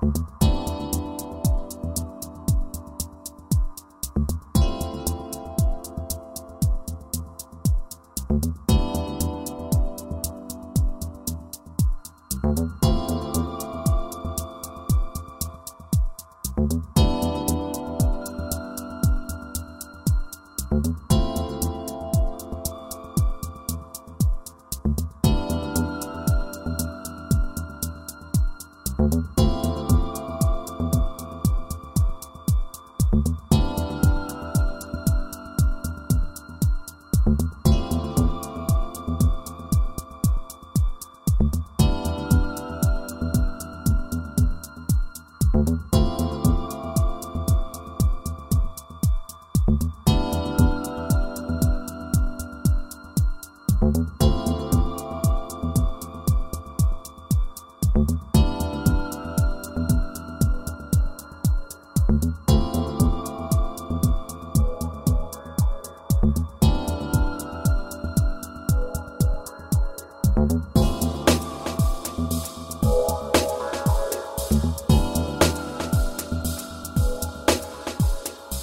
thank mm -hmm. you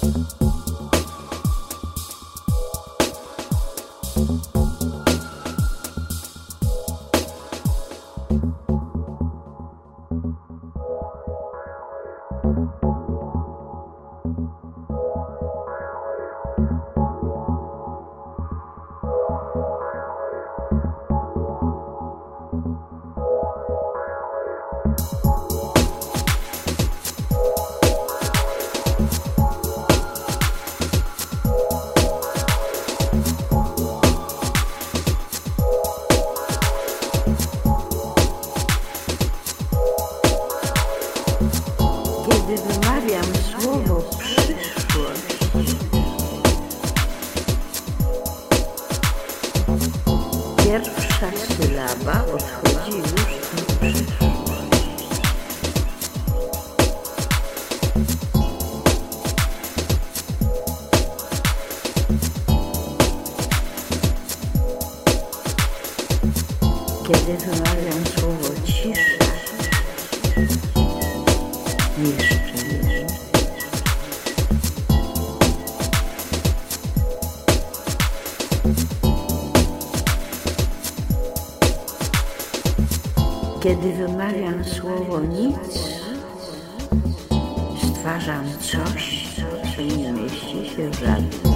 you. Kiedy wymawiam słowo cisza. Kiedy wymawiam słowo nic, stwarzam coś, co nie mieści się w żadnym